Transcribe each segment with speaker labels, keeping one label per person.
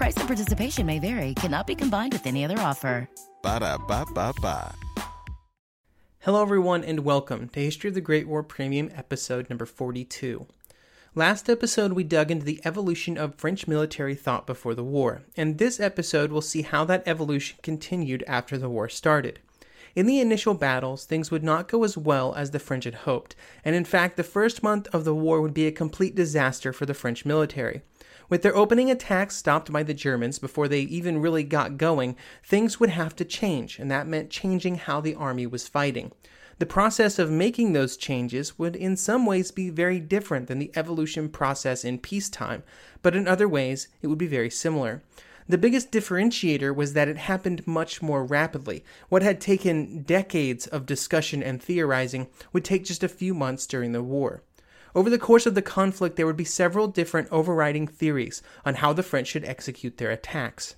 Speaker 1: Price and participation may vary, cannot be combined with any other offer.
Speaker 2: Ba da ba ba ba.
Speaker 3: Hello, everyone, and welcome to History of the Great War Premium episode number 42. Last episode, we dug into the evolution of French military thought before the war, and this episode will see how that evolution continued after the war started. In the initial battles, things would not go as well as the French had hoped, and in fact, the first month of the war would be a complete disaster for the French military. With their opening attacks stopped by the Germans before they even really got going, things would have to change, and that meant changing how the army was fighting. The process of making those changes would in some ways be very different than the evolution process in peacetime, but in other ways it would be very similar. The biggest differentiator was that it happened much more rapidly. What had taken decades of discussion and theorizing would take just a few months during the war. Over the course of the conflict, there would be several different overriding theories on how the French should execute their attacks.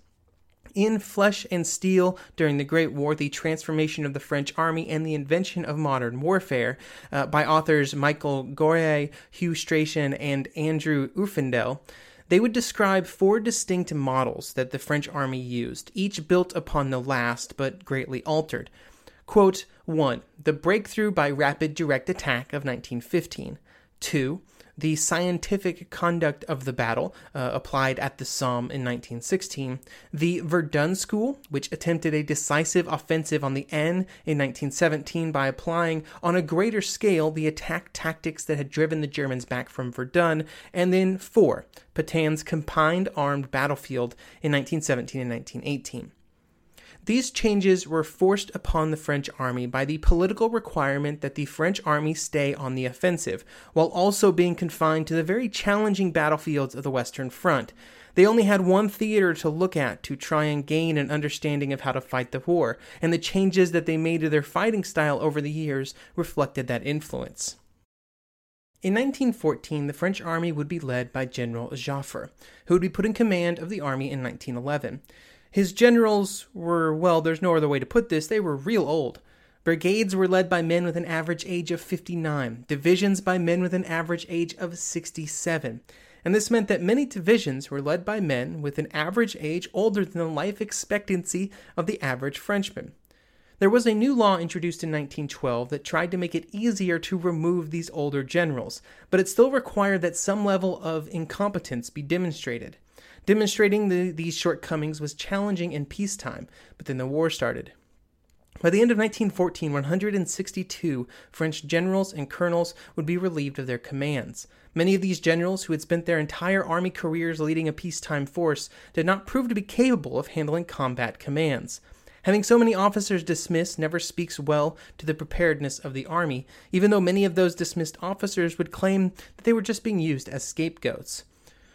Speaker 3: In Flesh and Steel, during the Great War, the transformation of the French army and the invention of modern warfare, uh, by authors Michael Goya, Hew Strachan, and Andrew Uffindell, they would describe four distinct models that the French army used, each built upon the last but greatly altered. Quote 1. The breakthrough by rapid direct attack of 1915. Two, the scientific conduct of the battle uh, applied at the Somme in 1916, the Verdun School, which attempted a decisive offensive on the Aisne in 1917 by applying on a greater scale the attack tactics that had driven the Germans back from Verdun, and then four, Petain's combined armed battlefield in 1917 and 1918. These changes were forced upon the French army by the political requirement that the French army stay on the offensive, while also being confined to the very challenging battlefields of the Western Front. They only had one theater to look at to try and gain an understanding of how to fight the war, and the changes that they made to their fighting style over the years reflected that influence. In 1914, the French army would be led by General Joffre, who would be put in command of the army in 1911. His generals were, well, there's no other way to put this, they were real old. Brigades were led by men with an average age of 59, divisions by men with an average age of 67. And this meant that many divisions were led by men with an average age older than the life expectancy of the average Frenchman. There was a new law introduced in 1912 that tried to make it easier to remove these older generals, but it still required that some level of incompetence be demonstrated. Demonstrating the, these shortcomings was challenging in peacetime, but then the war started. By the end of 1914, 162 French generals and colonels would be relieved of their commands. Many of these generals, who had spent their entire army careers leading a peacetime force, did not prove to be capable of handling combat commands. Having so many officers dismissed never speaks well to the preparedness of the army, even though many of those dismissed officers would claim that they were just being used as scapegoats.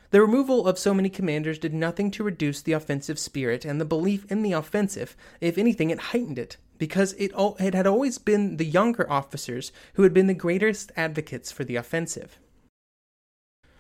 Speaker 3: The removal of so many commanders did nothing to reduce the offensive spirit and the belief in the offensive. If anything, it heightened it, because it, it had always been the younger officers who had been the greatest advocates for the offensive.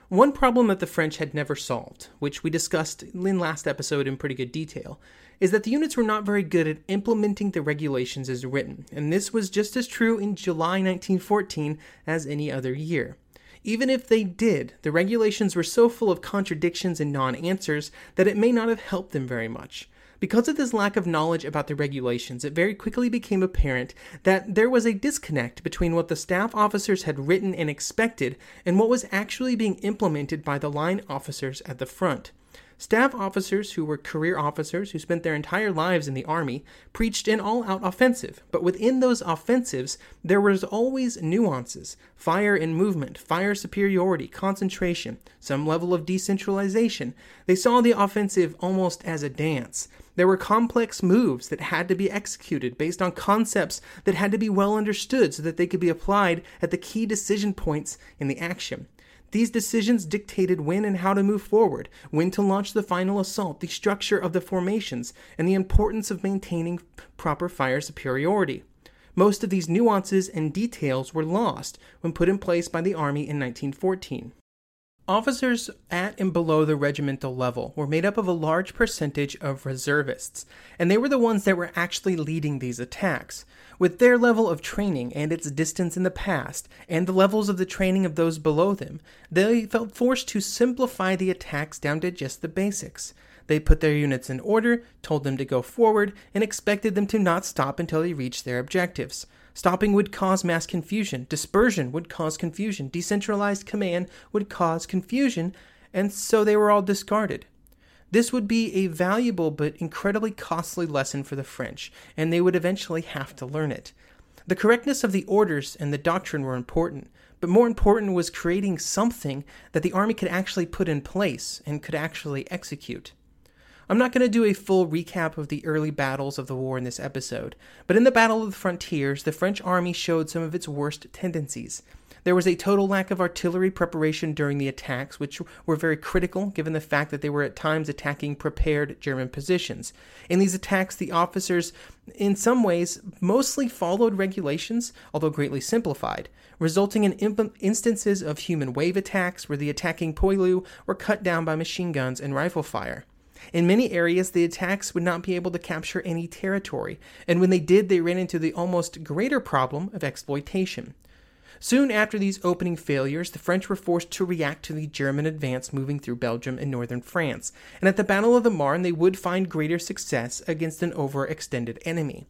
Speaker 3: One problem that the French had never solved, which we discussed in last episode in pretty good detail, is that the units were not very good at implementing the regulations as written, and this was just as true in July 1914 as any other year. Even if they did, the regulations were so full of contradictions and non answers that it may not have helped them very much. Because of this lack of knowledge about the regulations, it very quickly became apparent that there was a disconnect between what the staff officers had written and expected and what was actually being implemented by the line officers at the front. Staff officers who were career officers who spent their entire lives in the Army preached an all out offensive, but within those offensives, there was always nuances fire and movement, fire superiority, concentration, some level of decentralization. They saw the offensive almost as a dance. There were complex moves that had to be executed based on concepts that had to be well understood so that they could be applied at the key decision points in the action. These decisions dictated when and how to move forward, when to launch the final assault, the structure of the formations, and the importance of maintaining proper fire superiority. Most of these nuances and details were lost when put in place by the Army in 1914. Officers at and below the regimental level were made up of a large percentage of reservists, and they were the ones that were actually leading these attacks. With their level of training and its distance in the past, and the levels of the training of those below them, they felt forced to simplify the attacks down to just the basics. They put their units in order, told them to go forward, and expected them to not stop until they reached their objectives. Stopping would cause mass confusion. Dispersion would cause confusion. Decentralized command would cause confusion, and so they were all discarded. This would be a valuable but incredibly costly lesson for the French, and they would eventually have to learn it. The correctness of the orders and the doctrine were important, but more important was creating something that the army could actually put in place and could actually execute. I'm not going to do a full recap of the early battles of the war in this episode, but in the Battle of the Frontiers, the French army showed some of its worst tendencies. There was a total lack of artillery preparation during the attacks, which were very critical given the fact that they were at times attacking prepared German positions. In these attacks, the officers, in some ways, mostly followed regulations, although greatly simplified, resulting in imp- instances of human wave attacks where the attacking poilu were cut down by machine guns and rifle fire. In many areas, the attacks would not be able to capture any territory, and when they did, they ran into the almost greater problem of exploitation. Soon after these opening failures, the French were forced to react to the German advance moving through Belgium and northern France, and at the Battle of the Marne, they would find greater success against an overextended enemy.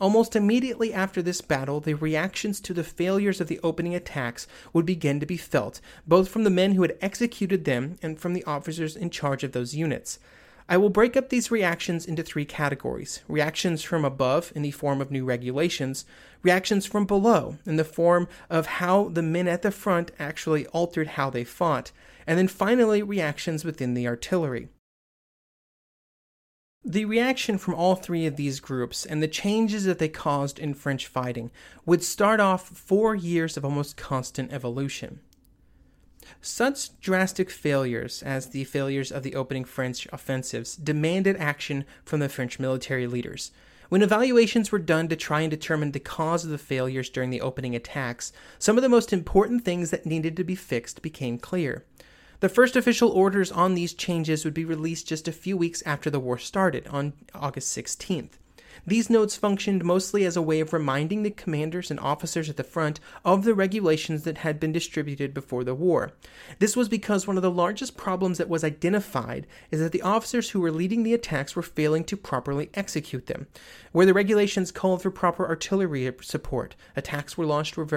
Speaker 3: Almost immediately after this battle, the reactions to the failures of the opening attacks would begin to be felt, both from the men who had executed them and from the officers in charge of those units. I will break up these reactions into three categories reactions from above in the form of new regulations, reactions from below in the form of how the men at the front actually altered how they fought, and then finally reactions within the artillery. The reaction from all three of these groups and the changes that they caused in French fighting would start off four years of almost constant evolution. Such drastic failures as the failures of the opening French offensives demanded action from the French military leaders. When evaluations were done to try and determine the cause of the failures during the opening attacks, some of the most important things that needed to be fixed became clear. The first official orders on these changes would be released just a few weeks after the war started, on August 16th. These notes functioned mostly as a way of reminding the commanders and officers at the front of the regulations that had been distributed before the war. This was because one of the largest problems that was identified is that the officers who were leading the attacks were failing to properly execute them. Where the regulations called for proper artillery support, attacks were launched with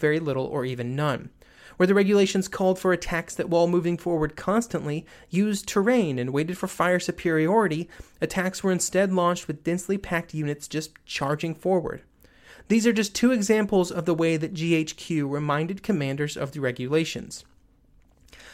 Speaker 3: very, little or even none where the regulations called for attacks that, while moving forward constantly, used terrain and waited for fire superiority, attacks were instead launched with densely packed units just charging forward. These are just two examples of the way that GHQ reminded commanders of the regulations.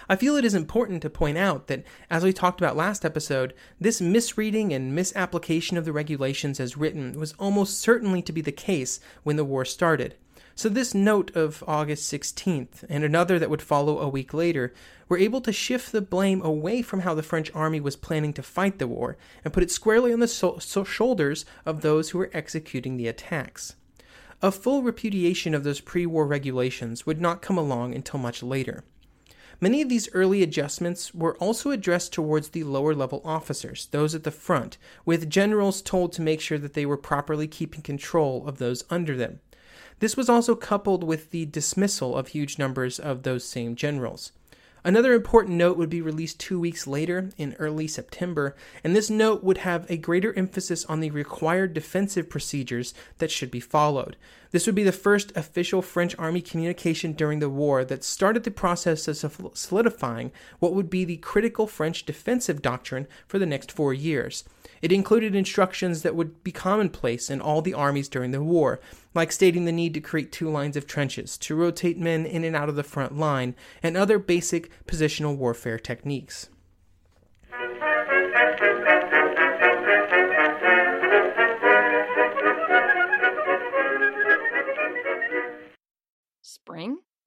Speaker 3: I feel it is important to point out that, as we talked about last episode, this misreading and misapplication of the regulations as written was almost certainly to be the case when the war started. So, this note of August 16th and another that would follow a week later were able to shift the blame away from how the French army was planning to fight the war and put it squarely on the so- so shoulders of those who were executing the attacks. A full repudiation of those pre war regulations would not come along until much later. Many of these early adjustments were also addressed towards the lower level officers, those at the front, with generals told to make sure that they were properly keeping control of those under them. This was also coupled with the dismissal of huge numbers of those same generals. Another important note would be released two weeks later in early September, and this note would have a greater emphasis on the required defensive procedures that should be followed. This would be the first official French Army communication during the war that started the process of solidifying what would be the critical French defensive doctrine for the next four years. It included instructions that would be commonplace in all the armies during the war, like stating the need to create two lines of trenches, to rotate men in and out of the front line, and other basic positional warfare techniques.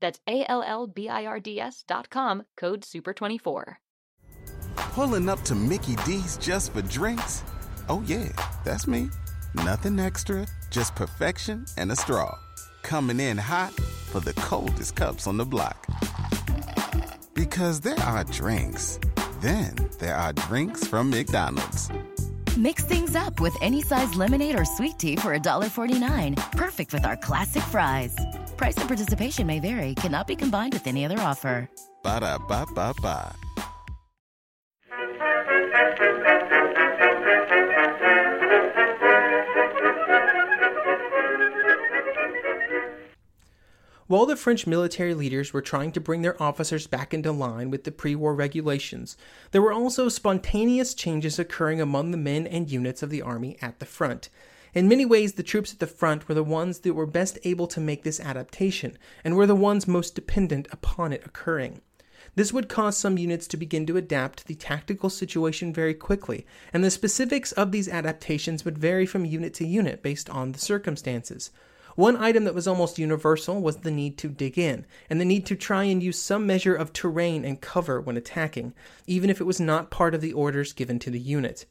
Speaker 4: That's A L L B I R D S dot com, code SUPER24.
Speaker 2: Pulling up to Mickey D's just for drinks? Oh, yeah, that's me. Nothing extra, just perfection and a straw coming in hot for the coldest cups on the block. Because there are drinks, then there are drinks from McDonald's.
Speaker 1: Mix things up with any size lemonade or sweet tea for $1.49. Perfect with our classic fries. Price and participation may vary, cannot be combined with any other offer.
Speaker 2: Ba da ba ba ba.
Speaker 3: While the French military leaders were trying to bring their officers back into line with the pre war regulations, there were also spontaneous changes occurring among the men and units of the army at the front. In many ways, the troops at the front were the ones that were best able to make this adaptation, and were the ones most dependent upon it occurring. This would cause some units to begin to adapt to the tactical situation very quickly, and the specifics of these adaptations would vary from unit to unit based on the circumstances. One item that was almost universal was the need to dig in, and the need to try and use some measure of terrain and cover when attacking, even if it was not part of the orders given to the unit.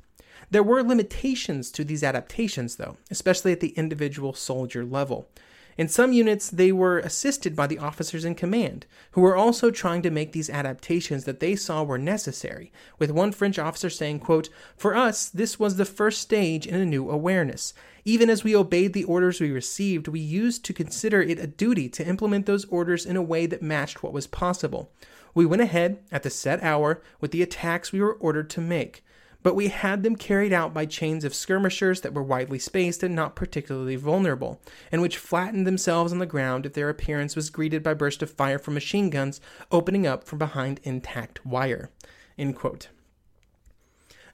Speaker 3: There were limitations to these adaptations, though, especially at the individual soldier level. In some units, they were assisted by the officers in command, who were also trying to make these adaptations that they saw were necessary, with one French officer saying, quote, For us, this was the first stage in a new awareness. Even as we obeyed the orders we received, we used to consider it a duty to implement those orders in a way that matched what was possible. We went ahead, at the set hour, with the attacks we were ordered to make but we had them carried out by chains of skirmishers that were widely spaced and not particularly vulnerable, and which flattened themselves on the ground if their appearance was greeted by bursts of fire from machine guns opening up from behind intact wire.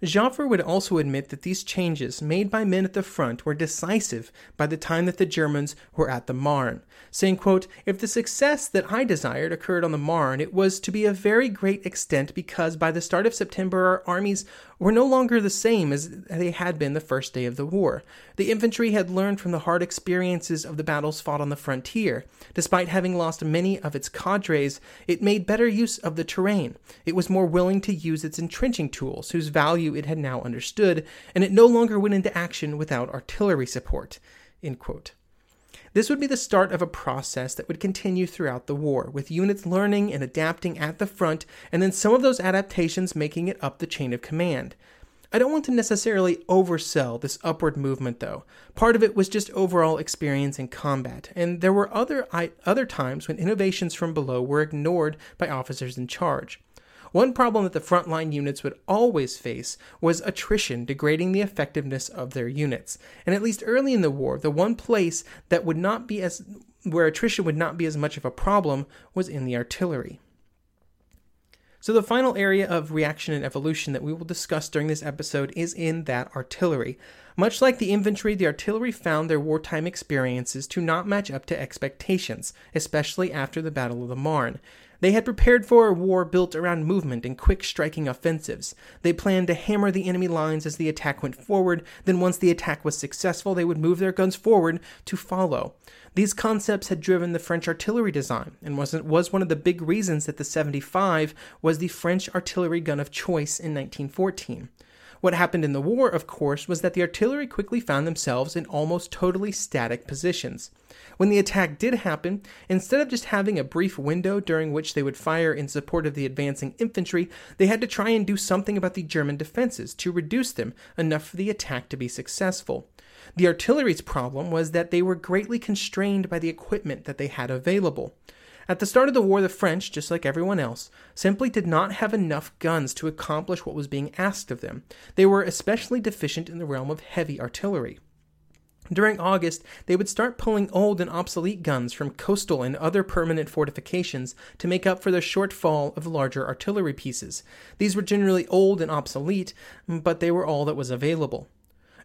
Speaker 3: Joffre would also admit that these changes made by men at the front were decisive by the time that the Germans were at the Marne, saying, quote, If the success that I desired occurred on the Marne, it was to be a very great extent because by the start of September our armies were no longer the same as they had been the first day of the war. The infantry had learned from the hard experiences of the battles fought on the frontier. Despite having lost many of its cadres, it made better use of the terrain. It was more willing to use its entrenching tools, whose value it had now understood, and it no longer went into action without artillery support. This would be the start of a process that would continue throughout the war, with units learning and adapting at the front, and then some of those adaptations making it up the chain of command. I don't want to necessarily oversell this upward movement though. Part of it was just overall experience in combat, and there were other other times when innovations from below were ignored by officers in charge. One problem that the frontline units would always face was attrition degrading the effectiveness of their units. And at least early in the war, the one place that would not be as where attrition would not be as much of a problem was in the artillery. So, the final area of reaction and evolution that we will discuss during this episode is in that artillery. Much like the infantry, the artillery found their wartime experiences to not match up to expectations, especially after the Battle of the Marne. They had prepared for a war built around movement and quick striking offensives. They planned to hammer the enemy lines as the attack went forward, then once the attack was successful, they would move their guns forward to follow. These concepts had driven the French artillery design and was, was one of the big reasons that the 75 was the French artillery gun of choice in 1914. What happened in the war, of course, was that the artillery quickly found themselves in almost totally static positions. When the attack did happen, instead of just having a brief window during which they would fire in support of the advancing infantry, they had to try and do something about the German defenses to reduce them enough for the attack to be successful. The artillery's problem was that they were greatly constrained by the equipment that they had available. At the start of the war, the French, just like everyone else, simply did not have enough guns to accomplish what was being asked of them. They were especially deficient in the realm of heavy artillery. During August, they would start pulling old and obsolete guns from coastal and other permanent fortifications to make up for the shortfall of larger artillery pieces. These were generally old and obsolete, but they were all that was available.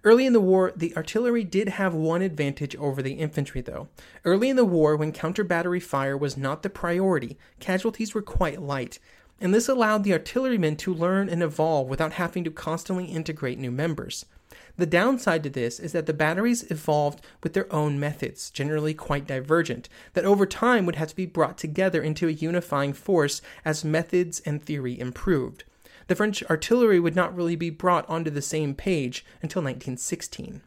Speaker 3: Early in the war, the artillery did have one advantage over the infantry, though. Early in the war, when counter battery fire was not the priority, casualties were quite light, and this allowed the artillerymen to learn and evolve without having to constantly integrate new members. The downside to this is that the batteries evolved with their own methods, generally quite divergent, that over time would have to be brought together into a unifying force as methods and theory improved the French artillery would not really be brought onto the same page until 1916.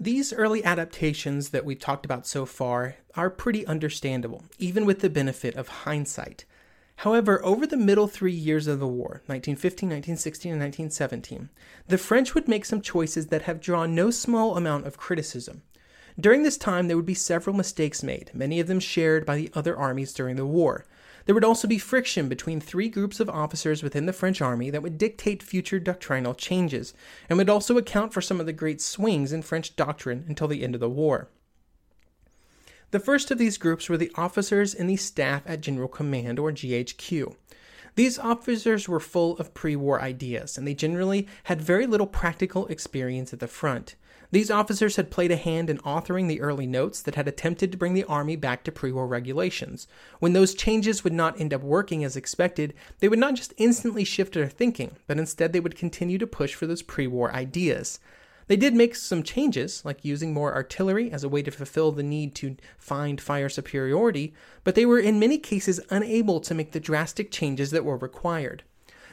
Speaker 3: These early adaptations that we've talked about so far are pretty understandable, even with the benefit of hindsight. However, over the middle three years of the war, 1915, 1916, and 1917, the French would make some choices that have drawn no small amount of criticism. During this time, there would be several mistakes made, many of them shared by the other armies during the war. There would also be friction between three groups of officers within the French army that would dictate future doctrinal changes, and would also account for some of the great swings in French doctrine until the end of the war. The first of these groups were the officers in the staff at General Command, or GHQ. These officers were full of pre war ideas, and they generally had very little practical experience at the front. These officers had played a hand in authoring the early notes that had attempted to bring the Army back to pre war regulations. When those changes would not end up working as expected, they would not just instantly shift their thinking, but instead they would continue to push for those pre war ideas. They did make some changes, like using more artillery as a way to fulfill the need to find fire superiority, but they were in many cases unable to make the drastic changes that were required.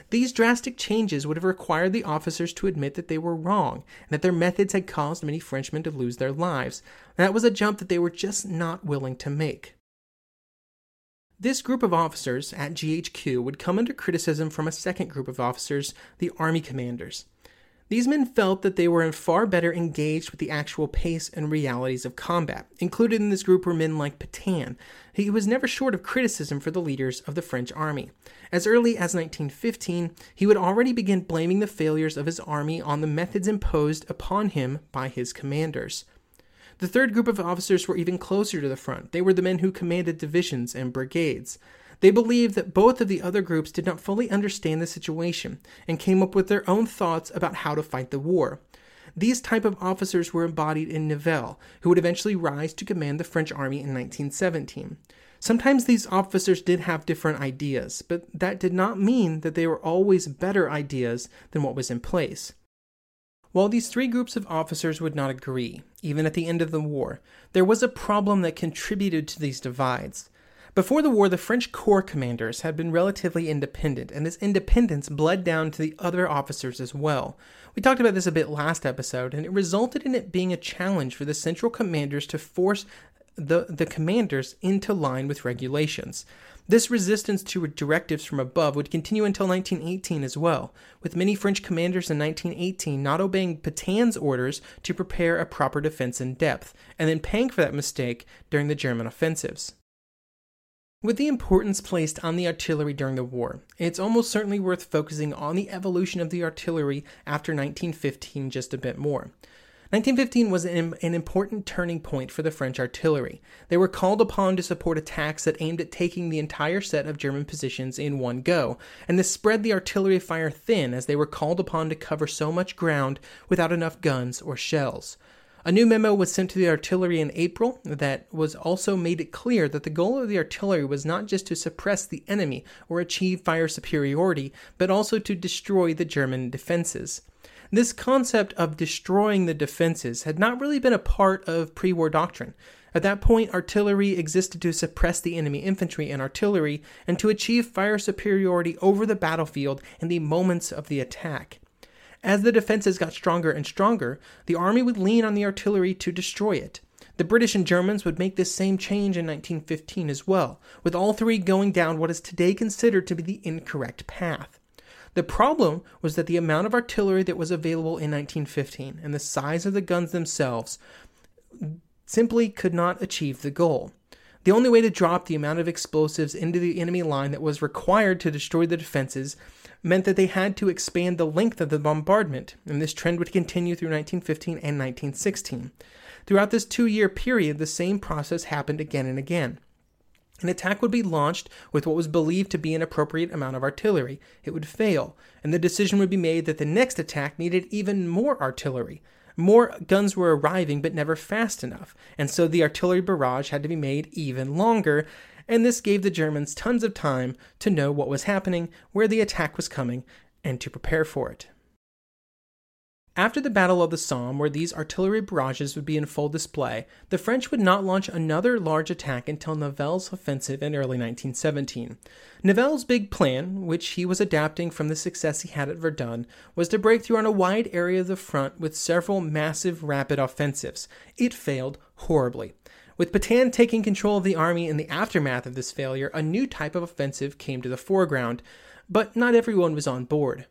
Speaker 3: These drastic changes would have required the officers to admit that they were wrong and that their methods had caused many Frenchmen to lose their lives. That was a jump that they were just not willing to make. This group of officers at GHQ would come under criticism from a second group of officers, the Army commanders. These men felt that they were far better engaged with the actual pace and realities of combat. Included in this group were men like Petain. He was never short of criticism for the leaders of the French army. As early as 1915, he would already begin blaming the failures of his army on the methods imposed upon him by his commanders. The third group of officers were even closer to the front. They were the men who commanded divisions and brigades. They believed that both of the other groups did not fully understand the situation and came up with their own thoughts about how to fight the war. These type of officers were embodied in Nivelle, who would eventually rise to command the French army in 1917. Sometimes these officers did have different ideas, but that did not mean that they were always better ideas than what was in place. While these three groups of officers would not agree, even at the end of the war, there was a problem that contributed to these divides. Before the war, the French Corps commanders had been relatively independent, and this independence bled down to the other officers as well. We talked about this a bit last episode, and it resulted in it being a challenge for the central commanders to force the, the commanders into line with regulations. This resistance to directives from above would continue until 1918 as well, with many French commanders in 1918 not obeying Petain's orders to prepare a proper defense in depth, and then paying for that mistake during the German offensives. With the importance placed on the artillery during the war, it's almost certainly worth focusing on the evolution of the artillery after 1915 just a bit more. 1915 was an, an, important turning point for the French artillery. They were called upon to support attacks that aimed at taking the entire set of German positions in one go, and this spread the artillery fire thin as they were called upon to cover so much ground without enough guns or shells. A new memo was sent to the artillery in April that was also made it clear that the goal of the artillery was not just to suppress the enemy or achieve fire superiority, but also to destroy the German defenses. This concept of destroying the defenses had not really been a part of pre war doctrine. At that point, artillery existed to suppress the enemy infantry and artillery and to achieve fire superiority over the battlefield in the moments of the attack. As the defenses got stronger and stronger, the army would lean on the artillery to destroy it. The British and Germans would make this same change in 1915 as well, with all three going down what is today considered to be the incorrect path. The problem was that the amount of artillery that was available in 1915 and the size of the guns themselves simply could not achieve the goal. The only way to drop the amount of explosives into the enemy line that was required to destroy the defenses meant that they had to expand the length of the bombardment, and this trend would continue through 1915 and 1916. Throughout this two year period, the same process happened again and again. An attack would be launched with what was believed to be an appropriate amount of artillery. It would fail, and the decision would be made that the next attack needed even more artillery. More guns were arriving, but never fast enough, and so the artillery barrage had to be made even longer, and this gave the Germans tons of time to know what was happening, where the attack was coming, and to prepare for it. After the Battle of the Somme, where these artillery barrages would be in full display, the French would not launch another large attack until Nivelle's offensive in early 1917. Nivelle's big plan, which he was adapting from the success he had at Verdun, was to break through on a wide area of the front with several massive rapid offensives. It failed horribly. With Petain taking control of the army in the aftermath of this failure, a new type of offensive came to the foreground, but not everyone was on board.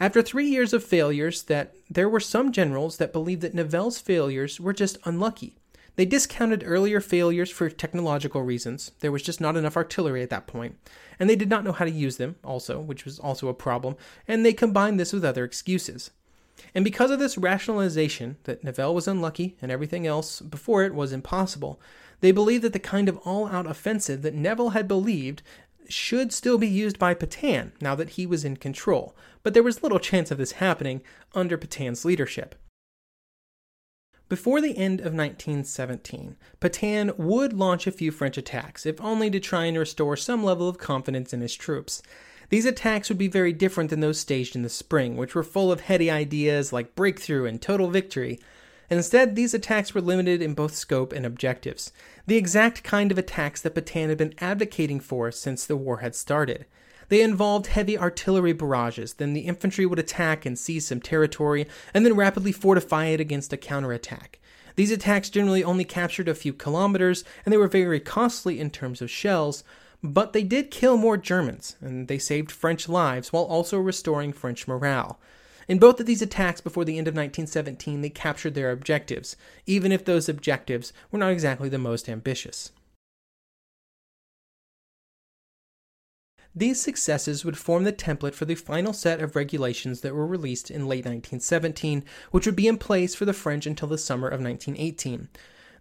Speaker 3: After three years of failures, that there were some generals that believed that Nivelle's failures were just unlucky. They discounted earlier failures for technological reasons. There was just not enough artillery at that point, and they did not know how to use them, also, which was also a problem, and they combined this with other excuses. And because of this rationalization that Nivelle was unlucky and everything else before it was impossible, they believed that the kind of all out offensive that Nivelle had believed should still be used by Petain now that he was in control, but there was little chance of this happening under Petain's leadership. Before the end of 1917, Petain would launch a few French attacks, if only to try and restore some level of confidence in his troops. These attacks would be very different than those staged in the spring, which were full of heady ideas like breakthrough and total victory. instead, these attacks were limited in both scope and objectives, the exact kind of attacks that Petain had been advocating for since the war had started. They involved heavy artillery barrages, then the infantry would attack and seize some territory, and then rapidly fortify it against a counterattack. These attacks generally only captured a few kilometers, and they were very costly in terms of shells, but they did kill more Germans, and they saved French lives while also restoring French morale. In both of these attacks before the end of 1917, they captured their objectives, even if those objectives were not exactly the most ambitious. These successes would form the template for the final set of regulations that were released in late 1917, which would be in place for the French until the summer of 1918.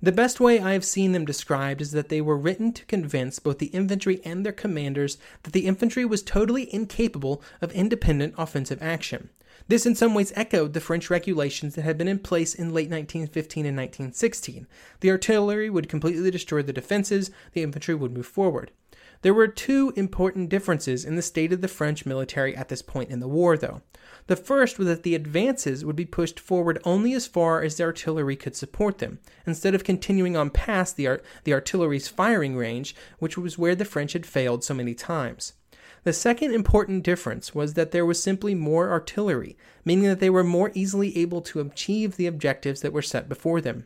Speaker 3: The best way I have seen them described is that they were written to convince both the infantry and their commanders that the infantry was totally incapable of independent offensive action. This in some ways echoed the French regulations that had been in place in late 1915 and 1916. The artillery would completely destroy the defenses, the infantry would move forward. There were two important differences in the state of the French military at this point in the war, though. The first was that the advances would be pushed forward only as far as the artillery could support them, instead of continuing on past the, art- the artillery's firing range, which was where the French had failed so many times. The second important difference was that there was simply more artillery, meaning that they were more easily able to achieve the objectives that were set before them.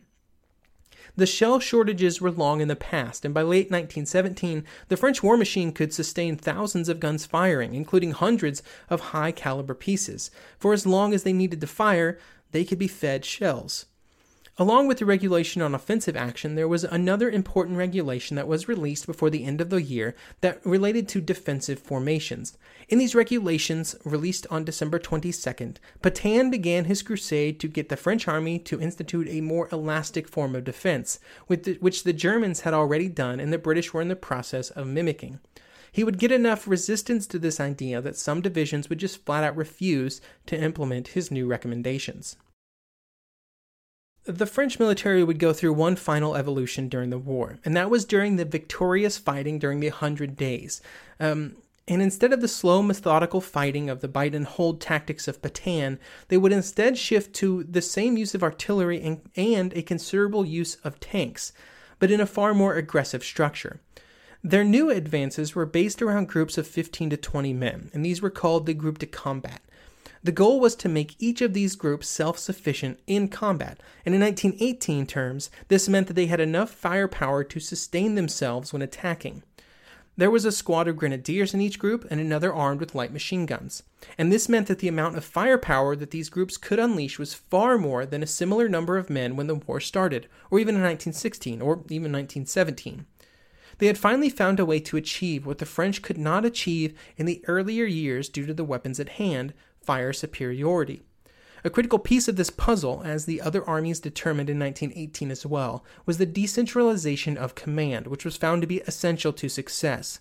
Speaker 3: The shell shortages were long in the past, and by late 1917, the French war machine could sustain thousands of guns firing, including hundreds of high caliber pieces. For as long as they needed to fire, they could be fed shells. Along with the regulation on offensive action, there was another important regulation that was released before the end of the year that related to defensive formations. In these regulations, released on December 22nd, Petain began his crusade to get the French army to institute a more elastic form of defense, which the Germans had already done and the British were in the process of mimicking. He would get enough resistance to this idea that some divisions would just flat out refuse to implement his new recommendations. The French military would go through one final evolution during the war, and that was during the victorious fighting during the Hundred Days. Um, and instead of the slow, methodical fighting of the bite and hold tactics of Petain, they would instead shift to the same use of artillery and, and a considerable use of tanks, but in a far more aggressive structure. Their new advances were based around groups of 15 to 20 men, and these were called the groupe de combat. The goal was to make each of these groups self sufficient in combat, and in 1918 terms, this meant that they had enough firepower to sustain themselves when attacking. There was a squad of grenadiers in each group and another armed with light machine guns. And this meant that the amount of firepower that these groups could unleash was far more than a similar number of men when the war started, or even in 1916, or even 1917. They had finally found a way to achieve what the French could not achieve in the earlier years due to the weapons at hand, fire superiority. A critical piece of this puzzle, as the other armies determined in 1918 as well, was the decentralization of command, which was found to be essential to success.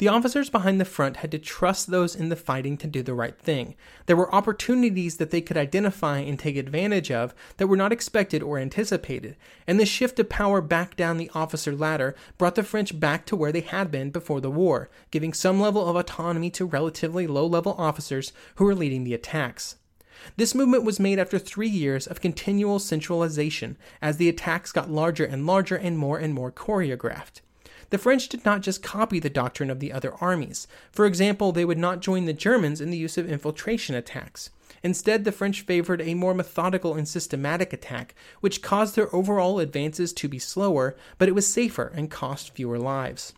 Speaker 3: The officers behind the front had to trust those in the fighting to do the right thing. There were opportunities that they could identify and take advantage of that were not expected or anticipated, and the shift of power back down the officer ladder brought the French back to where they had been before the war, giving some level of autonomy to relatively low level officers who were leading the attacks. This movement was made after three years of continual centralization as the attacks got larger and larger and more and more choreographed. The French did not just copy the doctrine of the other armies. For example, they would not join the Germans in the use of infiltration attacks. Instead, the French favored a more methodical and systematic attack, which caused their overall advances to be slower, but it was safer and cost fewer lives.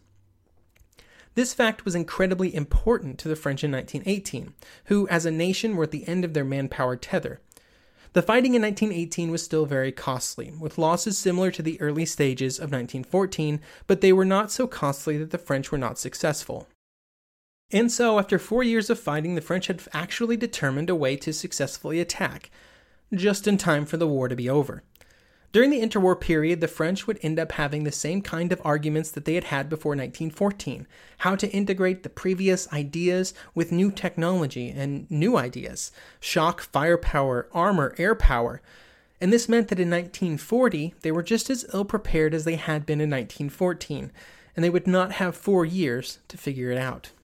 Speaker 3: This fact was incredibly important to the French in 1918, who, as a nation, were at the end of their manpower tether. The fighting in 1918 was still very costly, with losses similar to the early stages of 1914, but they were not so costly that the French were not successful. And so, after four years of fighting, the French had actually determined a way to successfully attack, just in time for the war to be over. During the interwar period, the French would end up having the same kind of arguments that they had had before 1914 how to integrate the previous ideas with new technology and new ideas shock, firepower, armor, air power. And this meant that in 1940, they were just as ill prepared as they had been in 1914, and they would not have four years to figure it out.